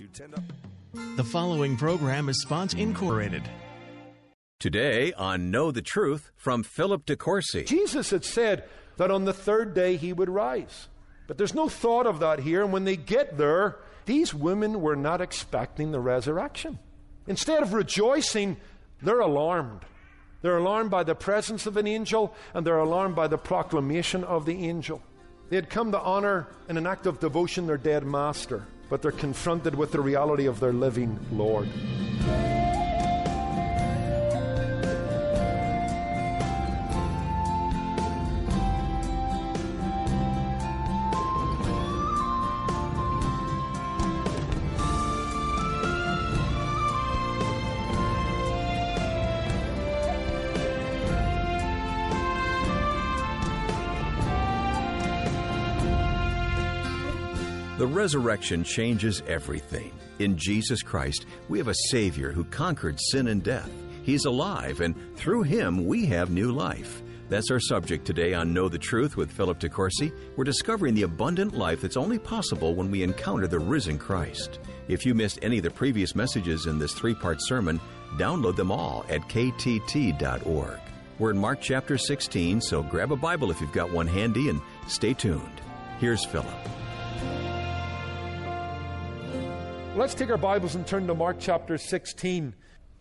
18 gets 10 up. The following program is Sponsor Incorporated. Today on Know the Truth from Philip DeCourcy. Jesus had said that on the third day he would rise. But there's no thought of that here. And when they get there, these women were not expecting the resurrection. Instead of rejoicing, they're alarmed. They're alarmed by the presence of an angel, and they're alarmed by the proclamation of the angel. They had come to honor in an act of devotion their dead master, but they're confronted with the reality of their living Lord. Resurrection changes everything. In Jesus Christ, we have a Savior who conquered sin and death. He's alive, and through Him, we have new life. That's our subject today on Know the Truth with Philip DeCourcy. We're discovering the abundant life that's only possible when we encounter the risen Christ. If you missed any of the previous messages in this three part sermon, download them all at ktt.org. We're in Mark chapter 16, so grab a Bible if you've got one handy and stay tuned. Here's Philip. Let's take our Bibles and turn to Mark chapter 16.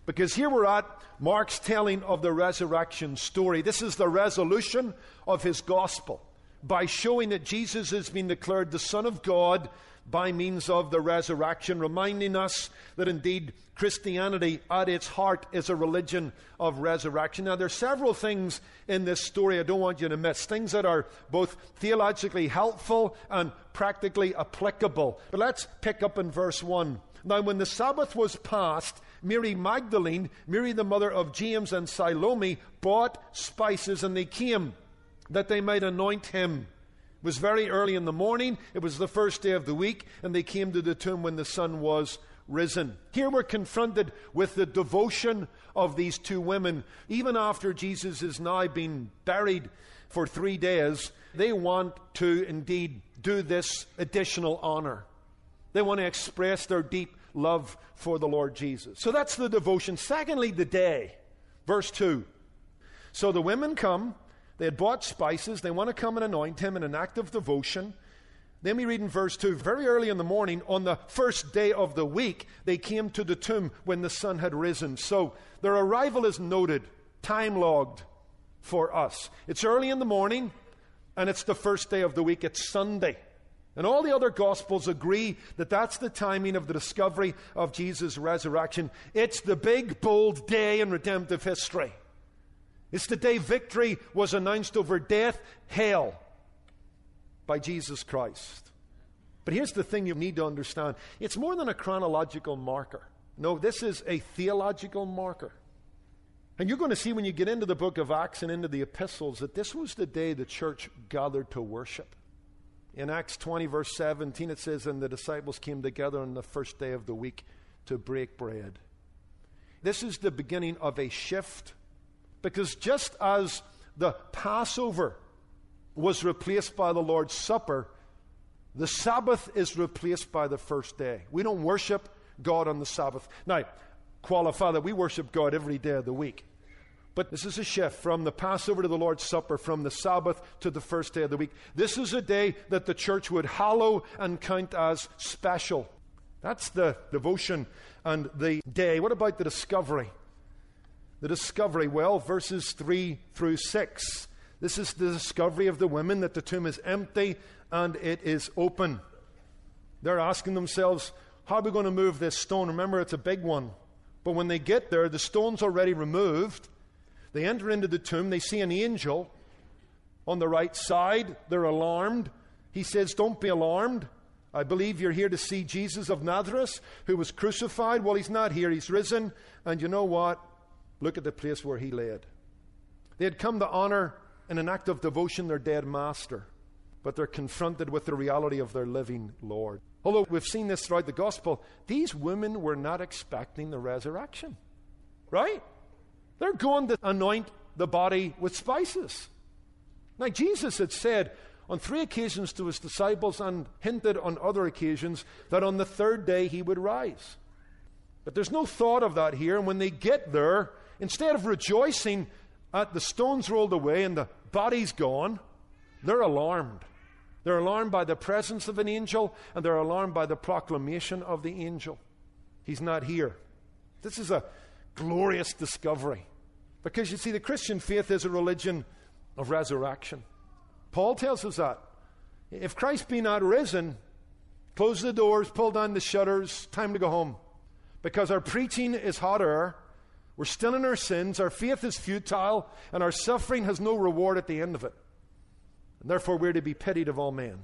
Because here we're at Mark's telling of the resurrection story. This is the resolution of his gospel by showing that Jesus has been declared the Son of God by means of the resurrection, reminding us that indeed Christianity at its heart is a religion of resurrection. Now, there are several things in this story I don't want you to miss, things that are both theologically helpful and practically applicable. But let's pick up in verse 1. Now, when the Sabbath was past, Mary Magdalene, Mary the mother of James and Salome, bought spices and they came that they might anoint him. It was very early in the morning. It was the first day of the week, and they came to the tomb when the sun was risen. Here we're confronted with the devotion of these two women. Even after Jesus is now been buried for three days, they want to indeed do this additional honor. They want to express their deep love for the Lord Jesus. So that's the devotion. Secondly, the day. Verse 2. So the women come, they had bought spices, they want to come and anoint him in an act of devotion. Then we read in verse 2 very early in the morning, on the first day of the week, they came to the tomb when the sun had risen. So their arrival is noted, time logged for us. It's early in the morning, and it's the first day of the week, it's Sunday. And all the other Gospels agree that that's the timing of the discovery of Jesus' resurrection. It's the big, bold day in redemptive history. It's the day victory was announced over death, hell, by Jesus Christ. But here's the thing you need to understand it's more than a chronological marker. No, this is a theological marker. And you're going to see when you get into the book of Acts and into the epistles that this was the day the church gathered to worship. In Acts 20, verse 17, it says, And the disciples came together on the first day of the week to break bread. This is the beginning of a shift because just as the Passover was replaced by the Lord's Supper, the Sabbath is replaced by the first day. We don't worship God on the Sabbath. Now, qualify that we worship God every day of the week. But this is a shift from the Passover to the Lord's Supper, from the Sabbath to the first day of the week. This is a day that the church would hallow and count as special. That's the devotion and the day. What about the discovery? The discovery, well, verses 3 through 6. This is the discovery of the women that the tomb is empty and it is open. They're asking themselves, how are we going to move this stone? Remember, it's a big one. But when they get there, the stone's already removed. They enter into the tomb. They see an angel on the right side. They're alarmed. He says, Don't be alarmed. I believe you're here to see Jesus of Nazareth, who was crucified. Well, he's not here, he's risen. And you know what? Look at the place where he laid. They had come to honor in an act of devotion their dead master, but they're confronted with the reality of their living Lord. Although we've seen this throughout the gospel, these women were not expecting the resurrection. Right? They're going to anoint the body with spices. Now, Jesus had said on three occasions to his disciples and hinted on other occasions that on the third day he would rise. But there's no thought of that here. And when they get there, instead of rejoicing at the stones rolled away and the body's gone, they're alarmed. They're alarmed by the presence of an angel and they're alarmed by the proclamation of the angel. He's not here. This is a glorious discovery. Because you see, the Christian faith is a religion of resurrection. Paul tells us that. If Christ be not risen, close the doors, pull down the shutters, time to go home. Because our preaching is hot air, we're still in our sins, our faith is futile, and our suffering has no reward at the end of it. And therefore, we're to be pitied of all men.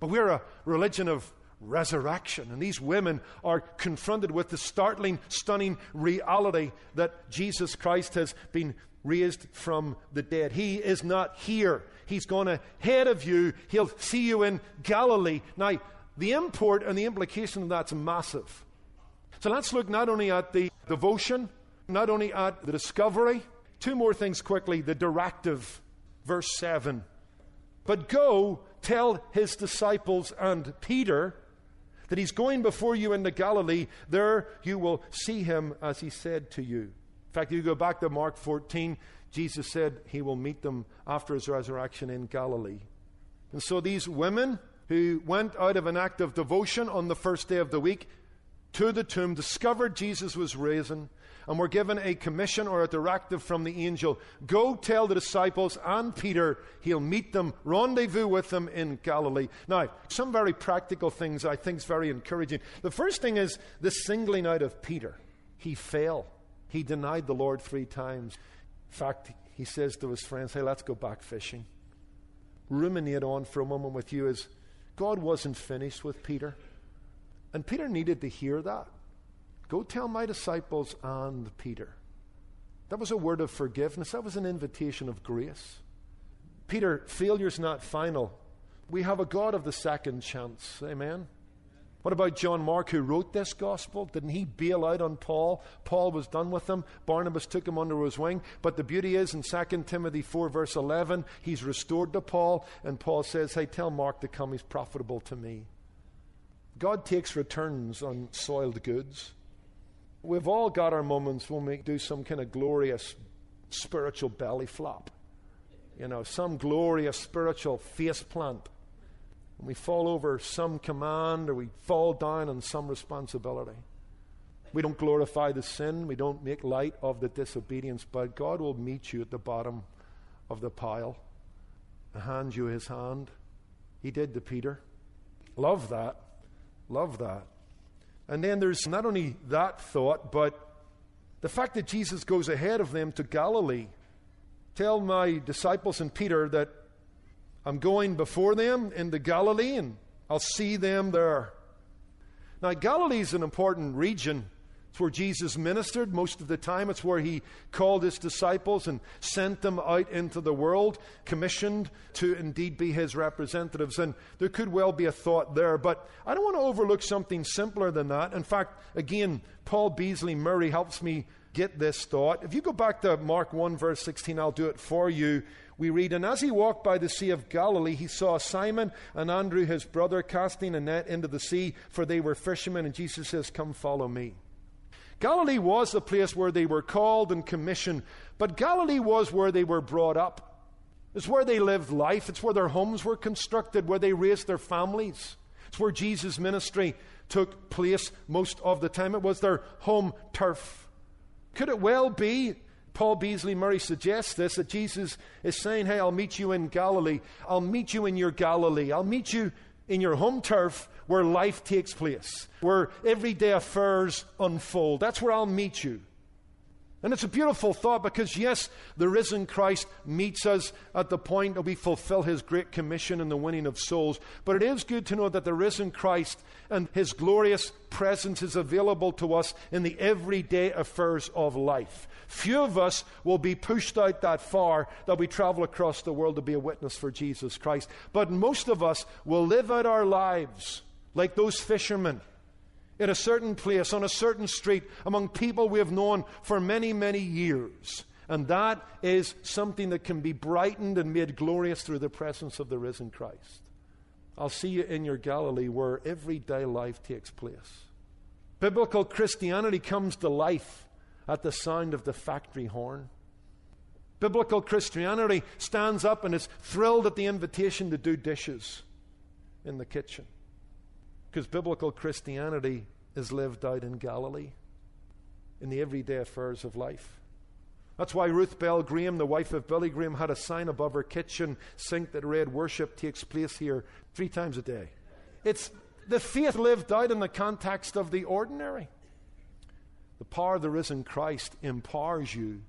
But we're a religion of resurrection. And these women are confronted with the startling, stunning reality that Jesus Christ has been raised from the dead. He is not here. He's gone ahead of you. He'll see you in Galilee. Now, the import and the implication of that's massive. So let's look not only at the devotion, not only at the discovery, two more things quickly the directive, verse 7. But go tell his disciples and Peter that he's going before you into Galilee. There you will see him as he said to you. In fact, if you go back to Mark 14, Jesus said he will meet them after his resurrection in Galilee. And so these women who went out of an act of devotion on the first day of the week to the tomb, discovered Jesus was risen, and we're given a commission or a directive from the angel go tell the disciples and Peter he'll meet them, rendezvous with them in Galilee. Now, some very practical things I think is very encouraging. The first thing is the singling out of Peter. He failed, he denied the Lord three times. In fact, he says to his friends, Hey, let's go back fishing. Ruminate on for a moment with you is God wasn't finished with Peter. And Peter needed to hear that. Go tell my disciples and Peter. That was a word of forgiveness. That was an invitation of grace. Peter, failure's not final. We have a God of the second chance. Amen. What about John Mark, who wrote this gospel? Didn't he bail out on Paul? Paul was done with him. Barnabas took him under his wing. But the beauty is, in 2 Timothy 4, verse 11, he's restored to Paul, and Paul says, Hey, tell Mark to come. He's profitable to me. God takes returns on soiled goods. We've all got our moments when we do some kind of glorious spiritual belly flop. You know, some glorious spiritual face plant. And we fall over some command or we fall down on some responsibility. We don't glorify the sin, we don't make light of the disobedience, but God will meet you at the bottom of the pile and hand you his hand. He did to Peter. Love that. Love that. And then there's not only that thought, but the fact that Jesus goes ahead of them to Galilee. Tell my disciples and Peter that I'm going before them into Galilee and I'll see them there. Now, Galilee is an important region it's where Jesus ministered most of the time. It's where he called his disciples and sent them out into the world, commissioned to indeed be his representatives. And there could well be a thought there, but I don't want to overlook something simpler than that. In fact, again, Paul Beasley Murray helps me get this thought. If you go back to Mark 1, verse 16, I'll do it for you. We read, And as he walked by the Sea of Galilee, he saw Simon and Andrew, his brother, casting a net into the sea, for they were fishermen. And Jesus says, Come follow me. Galilee was the place where they were called and commissioned, but Galilee was where they were brought up. It's where they lived life. It's where their homes were constructed, where they raised their families. It's where Jesus' ministry took place most of the time. It was their home turf. Could it well be, Paul Beasley Murray suggests this, that Jesus is saying, Hey, I'll meet you in Galilee. I'll meet you in your Galilee. I'll meet you in your home turf where life takes place, where everyday affairs unfold. That's where I'll meet you. And it's a beautiful thought because, yes, the risen Christ meets us at the point that we fulfill his great commission in the winning of souls. But it is good to know that the risen Christ and his glorious presence is available to us in the everyday affairs of life. Few of us will be pushed out that far that we travel across the world to be a witness for Jesus Christ. But most of us will live out our lives like those fishermen in a certain place, on a certain street, among people we have known for many, many years. And that is something that can be brightened and made glorious through the presence of the risen Christ. I'll see you in your Galilee where everyday life takes place. Biblical Christianity comes to life at the sound of the factory horn. Biblical Christianity stands up and is thrilled at the invitation to do dishes in the kitchen. Because biblical Christianity is lived out in Galilee, in the everyday affairs of life. That's why Ruth Bell Graham, the wife of Billy Graham, had a sign above her kitchen sink that read, Worship takes place here three times a day. It's the faith lived out in the context of the ordinary. The power of the risen Christ empowers you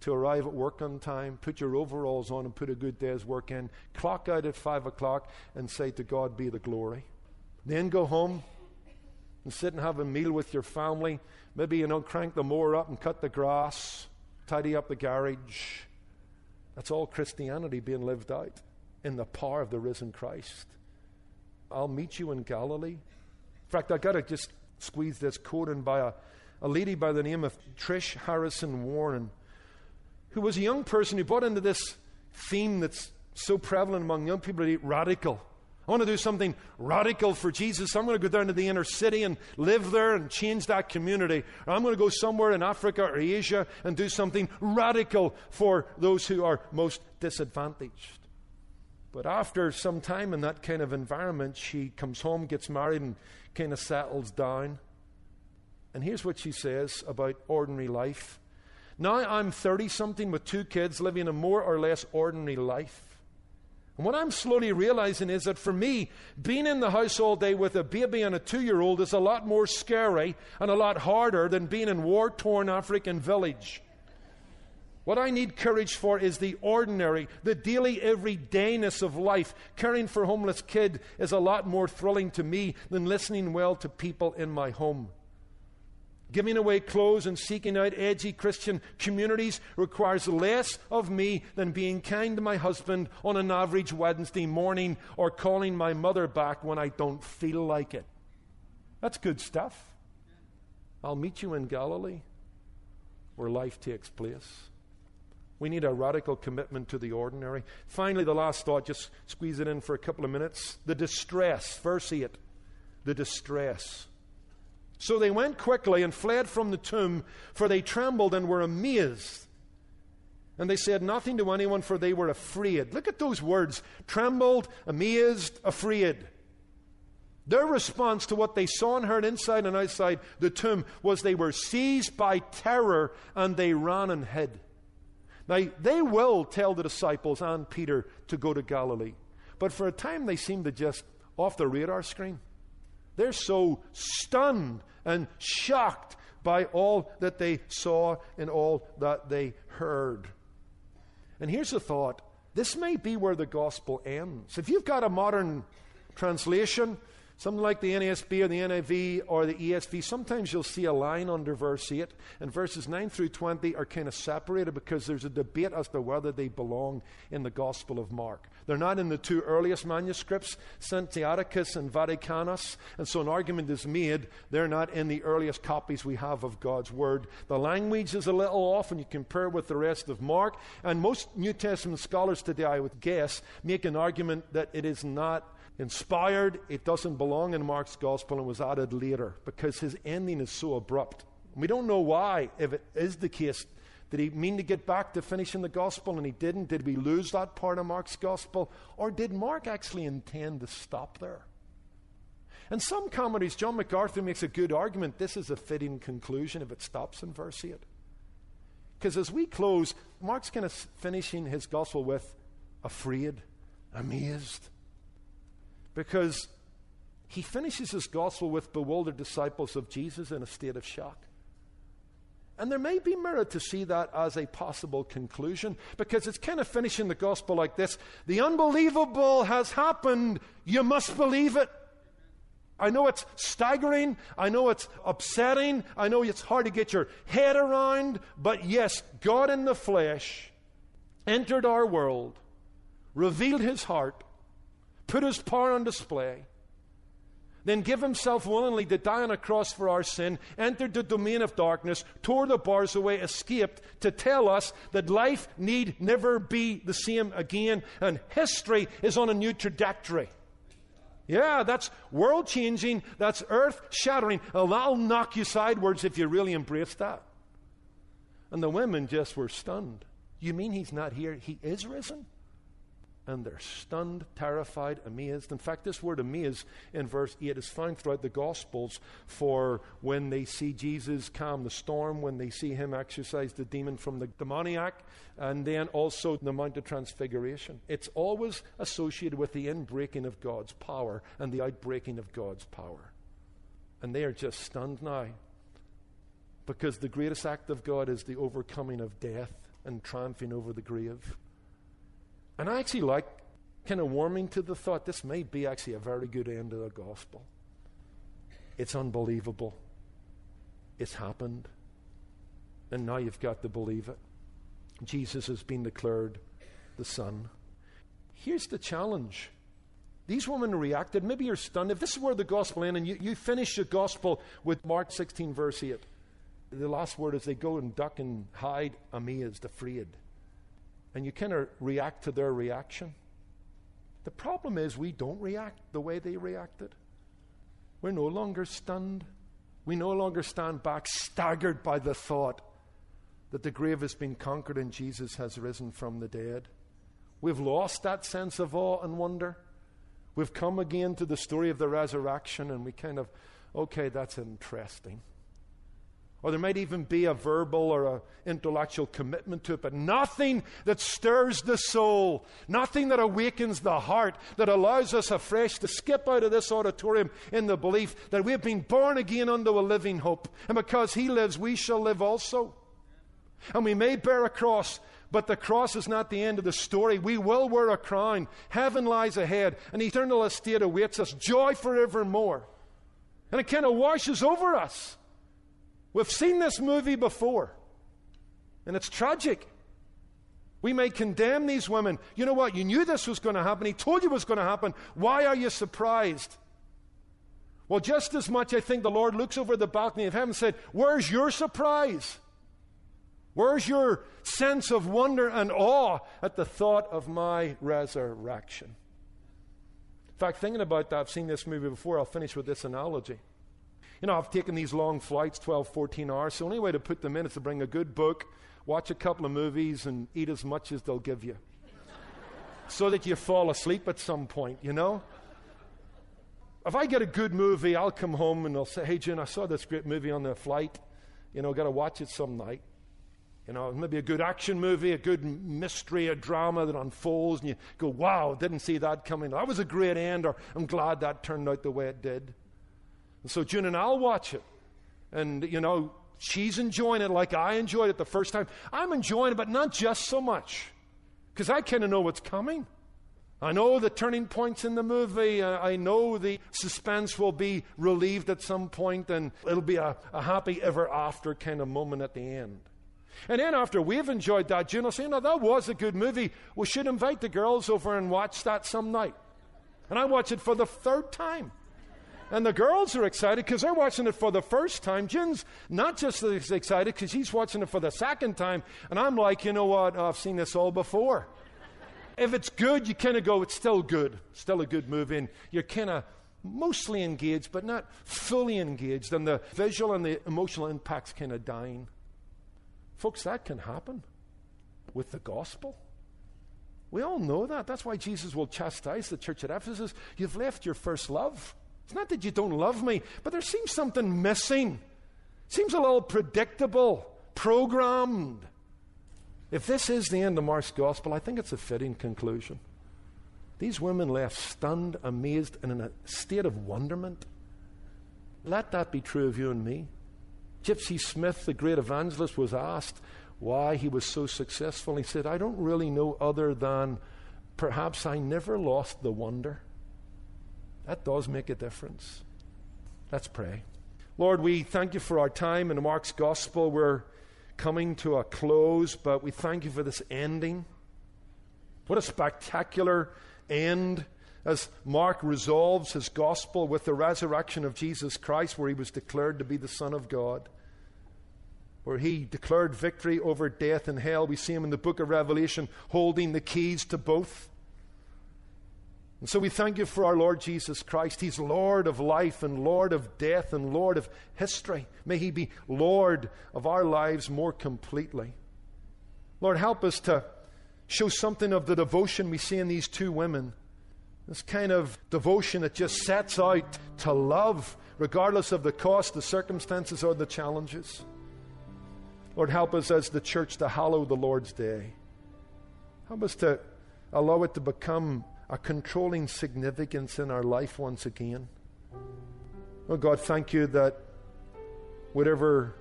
to arrive at work on time, put your overalls on, and put a good day's work in, clock out at five o'clock, and say, To God be the glory. Then go home and sit and have a meal with your family. Maybe, you know, crank the mower up and cut the grass, tidy up the garage. That's all Christianity being lived out in the power of the risen Christ. I'll meet you in Galilee. In fact, I've got to just squeeze this quote in by a, a lady by the name of Trish Harrison Warren, who was a young person who bought into this theme that's so prevalent among young people, radical. I want to do something radical for Jesus. I'm going to go down to the inner city and live there and change that community. Or I'm going to go somewhere in Africa or Asia and do something radical for those who are most disadvantaged. But after some time in that kind of environment, she comes home, gets married, and kind of settles down. And here's what she says about ordinary life. Now I'm 30 something with two kids living a more or less ordinary life. And what I'm slowly realizing is that for me, being in the house all day with a baby and a two year old is a lot more scary and a lot harder than being in war torn African village. What I need courage for is the ordinary, the daily everydayness of life. Caring for homeless kid is a lot more thrilling to me than listening well to people in my home. Giving away clothes and seeking out edgy Christian communities requires less of me than being kind to my husband on an average Wednesday morning or calling my mother back when I don't feel like it. That's good stuff. I'll meet you in Galilee where life takes place. We need a radical commitment to the ordinary. Finally, the last thought, just squeeze it in for a couple of minutes. The distress, verse 8. The distress. So they went quickly and fled from the tomb, for they trembled and were amazed. And they said nothing to anyone, for they were afraid. Look at those words trembled, amazed, afraid. Their response to what they saw and heard inside and outside the tomb was they were seized by terror and they ran and hid. Now, they will tell the disciples and Peter to go to Galilee, but for a time they seem to just off the radar screen. They're so stunned and shocked by all that they saw and all that they heard. And here's the thought this may be where the gospel ends. If you've got a modern translation, Something like the NASB or the NIV or the ESV, sometimes you'll see a line under verse 8, and verses 9 through 20 are kind of separated because there's a debate as to whether they belong in the Gospel of Mark. They're not in the two earliest manuscripts, Sinaiticus and Vaticanus, and so an argument is made they're not in the earliest copies we have of God's Word. The language is a little off when you compare with the rest of Mark, and most New Testament scholars today, I would guess, make an argument that it is not Inspired, it doesn't belong in Mark's gospel and was added later because his ending is so abrupt. We don't know why, if it is the case. Did he mean to get back to finishing the gospel and he didn't? Did we lose that part of Mark's gospel? Or did Mark actually intend to stop there? And some commentaries, John MacArthur makes a good argument this is a fitting conclusion if it stops in verse 8. Because as we close, Mark's kind of finishing his gospel with afraid, amazed, because he finishes his gospel with bewildered disciples of Jesus in a state of shock. And there may be merit to see that as a possible conclusion because it's kind of finishing the gospel like this The unbelievable has happened. You must believe it. I know it's staggering. I know it's upsetting. I know it's hard to get your head around. But yes, God in the flesh entered our world, revealed his heart, put his power on display then give himself willingly to die on a cross for our sin, entered the domain of darkness, tore the bars away, escaped to tell us that life need never be the same again, and history is on a new trajectory. Yeah, that's world changing, that's earth shattering. Well, that'll knock you sideways if you really embrace that. And the women just were stunned. You mean he's not here? He is risen? And they're stunned, terrified, amazed. In fact, this word amazed in verse 8 is found throughout the Gospels for when they see Jesus calm the storm, when they see him exorcise the demon from the demoniac, and then also the Mount of Transfiguration. It's always associated with the inbreaking of God's power and the outbreaking of God's power. And they are just stunned now because the greatest act of God is the overcoming of death and triumphing over the grave. And I actually like kind of warming to the thought this may be actually a very good end of the gospel. It's unbelievable. It's happened. And now you've got to believe it. Jesus has been declared the Son. Here's the challenge. These women reacted. Maybe you're stunned. If this is where the gospel ends and you, you finish the gospel with Mark 16, verse 8, the last word is they go and duck and hide amazed, afraid and you kind of react to their reaction. The problem is we don't react the way they reacted. We're no longer stunned. We no longer stand back staggered by the thought that the grave has been conquered and Jesus has risen from the dead. We've lost that sense of awe and wonder. We've come again to the story of the resurrection and we kind of, okay, that's interesting. Or there might even be a verbal or an intellectual commitment to it, but nothing that stirs the soul, nothing that awakens the heart, that allows us afresh to skip out of this auditorium in the belief that we have been born again unto a living hope. And because He lives, we shall live also. And we may bear a cross, but the cross is not the end of the story. We will wear a crown. Heaven lies ahead. An eternal estate awaits us. Joy forevermore. And it kind of washes over us. We've seen this movie before, and it's tragic. We may condemn these women. You know what? You knew this was going to happen. He told you it was going to happen. Why are you surprised? Well, just as much, I think the Lord looks over the balcony of heaven and said, Where's your surprise? Where's your sense of wonder and awe at the thought of my resurrection? In fact, thinking about that, I've seen this movie before. I'll finish with this analogy. You know, I've taken these long flights, 12, 14 hours. So, the only way to put them in is to bring a good book, watch a couple of movies, and eat as much as they'll give you. so that you fall asleep at some point, you know? If I get a good movie, I'll come home and I'll say, hey, Jen, I saw this great movie on the flight. You know, got to watch it some night. You know, maybe a good action movie, a good mystery, a drama that unfolds, and you go, wow, didn't see that coming. That was a great end, or I'm glad that turned out the way it did. And so June and I'll watch it. And, you know, she's enjoying it like I enjoyed it the first time. I'm enjoying it, but not just so much. Because I kind of know what's coming. I know the turning points in the movie. I know the suspense will be relieved at some point, and it'll be a, a, happy ever after kind of moment at the end. And then after we've enjoyed that, June will say, No, that was a good movie. We should invite the girls over and watch that some night. And I watch it for the third time. And the girls are excited because they're watching it for the first time. Jen's not just as excited because she's watching it for the second time. And I'm like, you know what? Oh, I've seen this all before. if it's good, you kind of go, it's still good. Still a good movie. And you're kind of mostly engaged, but not fully engaged. And the visual and the emotional impact's kind of dying. Folks, that can happen with the gospel. We all know that. That's why Jesus will chastise the church at Ephesus. You've left your first love. It's not that you don't love me, but there seems something missing. Seems a little predictable, programmed. If this is the end of Mark's gospel, I think it's a fitting conclusion. These women left stunned, amazed, and in a state of wonderment. Let that be true of you and me. Gypsy Smith, the great evangelist, was asked why he was so successful. He said, I don't really know other than perhaps I never lost the wonder. That does make a difference. Let's pray. Lord, we thank you for our time in Mark's gospel. We're coming to a close, but we thank you for this ending. What a spectacular end as Mark resolves his gospel with the resurrection of Jesus Christ, where he was declared to be the Son of God, where he declared victory over death and hell. We see him in the book of Revelation holding the keys to both. And so we thank you for our Lord Jesus Christ. He's Lord of life and Lord of death and Lord of history. May He be Lord of our lives more completely. Lord, help us to show something of the devotion we see in these two women. This kind of devotion that just sets out to love, regardless of the cost, the circumstances, or the challenges. Lord, help us as the church to hallow the Lord's day. Help us to allow it to become a controlling significance in our life once again. Oh God, thank you that whatever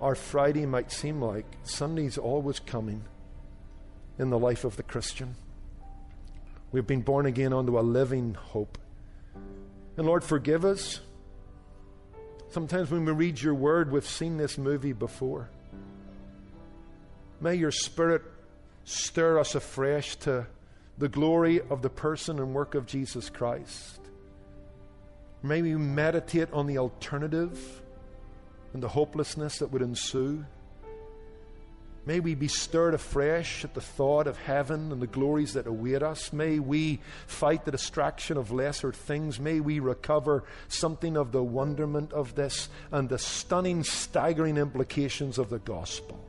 our Friday might seem like, Sunday's always coming in the life of the Christian. We've been born again unto a living hope. And Lord, forgive us. Sometimes when we read your word, we've seen this movie before. May your spirit stir us afresh to the glory of the person and work of Jesus Christ. May we meditate on the alternative and the hopelessness that would ensue. May we be stirred afresh at the thought of heaven and the glories that await us. May we fight the distraction of lesser things. May we recover something of the wonderment of this and the stunning, staggering implications of the gospel.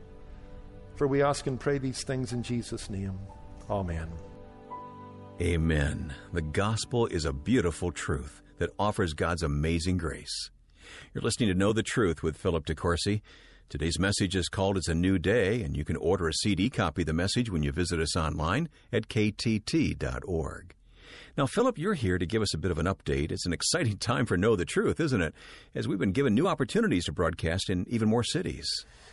For we ask and pray these things in Jesus' name. Amen. Amen. The gospel is a beautiful truth that offers God's amazing grace. You're listening to Know the Truth with Philip DeCourcy. Today's message is called It's a New Day, and you can order a CD copy of the message when you visit us online at ktt.org. Now, Philip, you're here to give us a bit of an update. It's an exciting time for Know the Truth, isn't it? As we've been given new opportunities to broadcast in even more cities.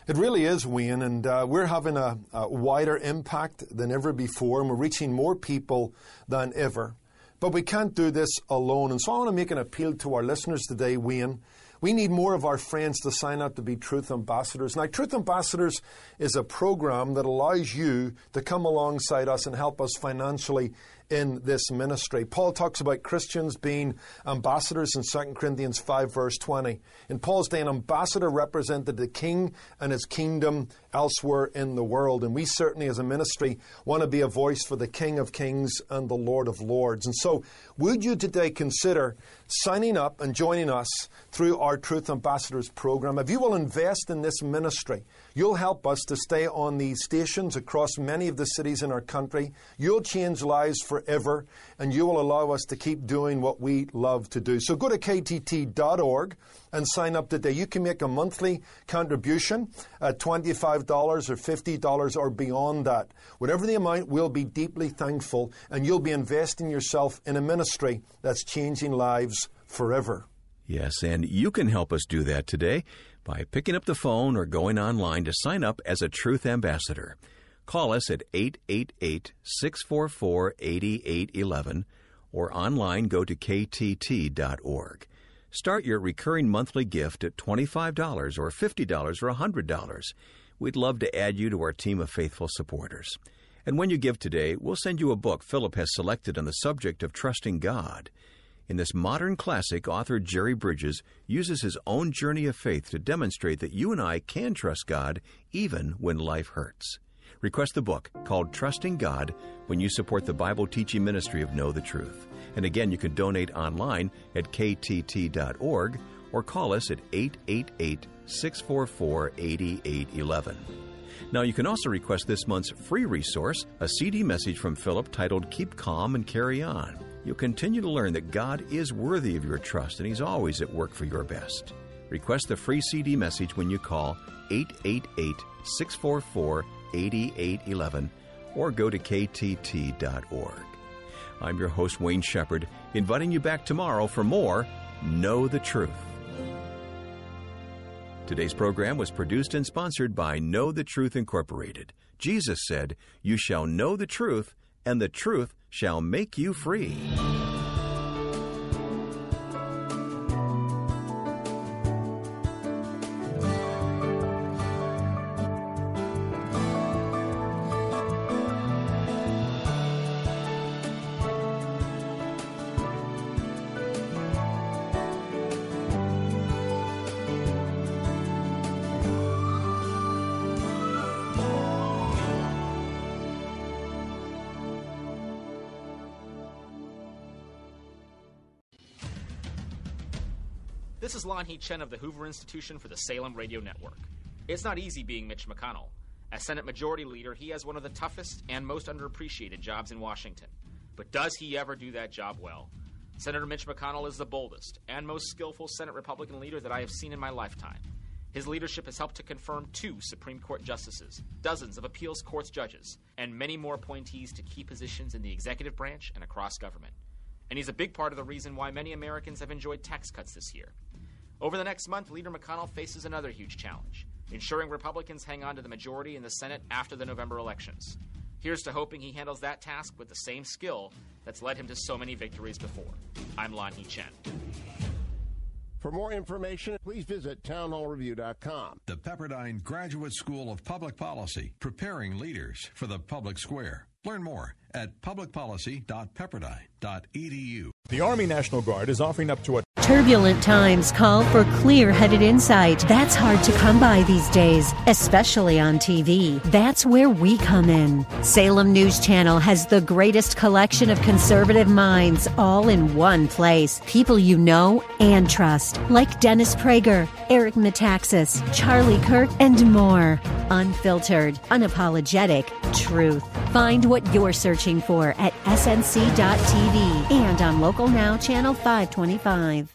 It really is, Wayne, and uh, we're having a, a wider impact than ever before, and we're reaching more people than ever. But we can't do this alone. And so I want to make an appeal to our listeners today, Wayne. We need more of our friends to sign up to be Truth Ambassadors. Now, Truth Ambassadors is a program that allows you to come alongside us and help us financially in this ministry. Paul talks about Christians being ambassadors in 2 Corinthians 5, verse 20. In Paul's day, an ambassador represented the king and his kingdom elsewhere in the world. And we certainly, as a ministry, want to be a voice for the King of Kings and the Lord of Lords. And so, would you today consider signing up and joining us through our Truth Ambassadors program? If you will invest in this ministry, You'll help us to stay on these stations across many of the cities in our country. You'll change lives forever, and you will allow us to keep doing what we love to do. So go to ktt.org and sign up today. You can make a monthly contribution at $25 or $50 or beyond that. Whatever the amount, we'll be deeply thankful, and you'll be investing yourself in a ministry that's changing lives forever. Yes, and you can help us do that today by picking up the phone or going online to sign up as a Truth Ambassador. Call us at 888 644 8811 or online go to ktt.org. Start your recurring monthly gift at $25 or $50 or $100. We'd love to add you to our team of faithful supporters. And when you give today, we'll send you a book Philip has selected on the subject of trusting God. In this modern classic, author Jerry Bridges uses his own journey of faith to demonstrate that you and I can trust God even when life hurts. Request the book called Trusting God when you support the Bible teaching ministry of Know the Truth. And again, you can donate online at ktt.org or call us at 888 644 8811. Now, you can also request this month's free resource, a CD message from Philip titled Keep Calm and Carry On you'll continue to learn that God is worthy of your trust and He's always at work for your best. Request the free CD message when you call 888 644 8811 or go to ktt.org. I'm your host, Wayne Shepherd, inviting you back tomorrow for more Know the Truth. Today's program was produced and sponsored by Know the Truth Incorporated. Jesus said, You shall know the truth, and the truth shall make you free. This is Lanhee Chen of the Hoover Institution for the Salem Radio Network. It's not easy being Mitch McConnell. As Senate Majority Leader, he has one of the toughest and most underappreciated jobs in Washington. But does he ever do that job well? Senator Mitch McConnell is the boldest and most skillful Senate Republican leader that I have seen in my lifetime. His leadership has helped to confirm two Supreme Court justices, dozens of appeals courts judges, and many more appointees to key positions in the executive branch and across government. And he's a big part of the reason why many Americans have enjoyed tax cuts this year. Over the next month, Leader McConnell faces another huge challenge ensuring Republicans hang on to the majority in the Senate after the November elections. Here's to hoping he handles that task with the same skill that's led him to so many victories before. I'm Lanhee Chen. For more information, please visit townhallreview.com. The Pepperdine Graduate School of Public Policy, preparing leaders for the public square. Learn more at publicpolicy.pepperdine.edu. The Army National Guard is offering up to a Turbulent times call for clear headed insight. That's hard to come by these days, especially on TV. That's where we come in. Salem News Channel has the greatest collection of conservative minds all in one place. People you know and trust, like Dennis Prager, Eric Metaxas, Charlie Kirk, and more. Unfiltered, unapologetic truth. Find what you're searching for at snc.tv and on Local Now Channel 525.